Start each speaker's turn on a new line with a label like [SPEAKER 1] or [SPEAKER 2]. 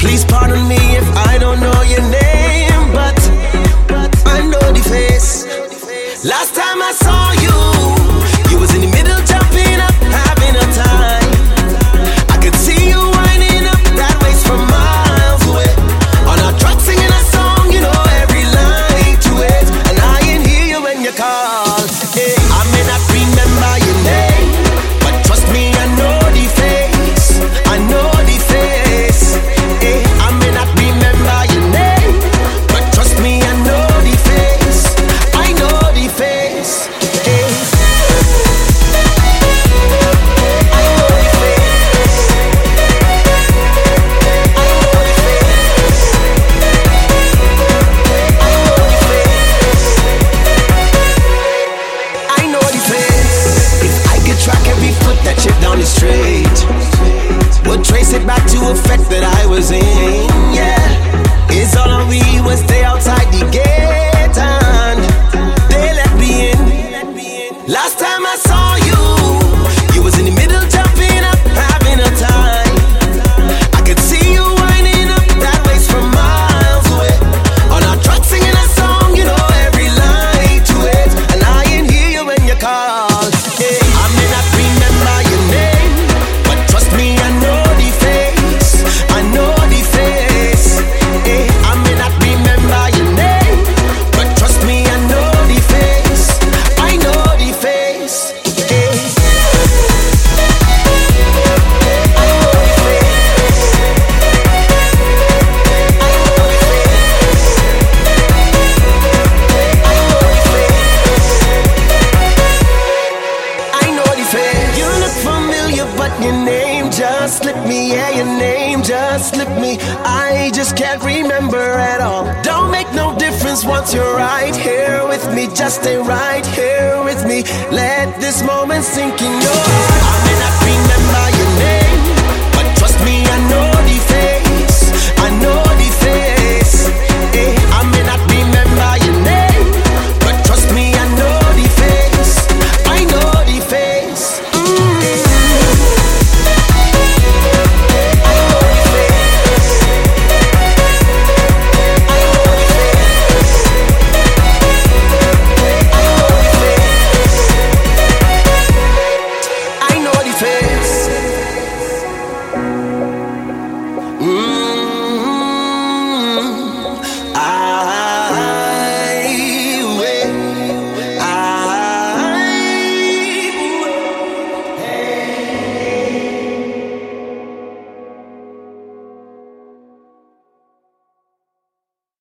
[SPEAKER 1] Please pardon me if I don't know your name, but I know the face. Last time I saw you, you was in the the street would trace it back to a fact that I was in. Yeah, it's all on we would stay outside the gate time. slip me, yeah, your name just slip me. I just can't remember at all. Don't make no difference once you're right here with me. Just stay right here with me. Let this moment sink in your heart.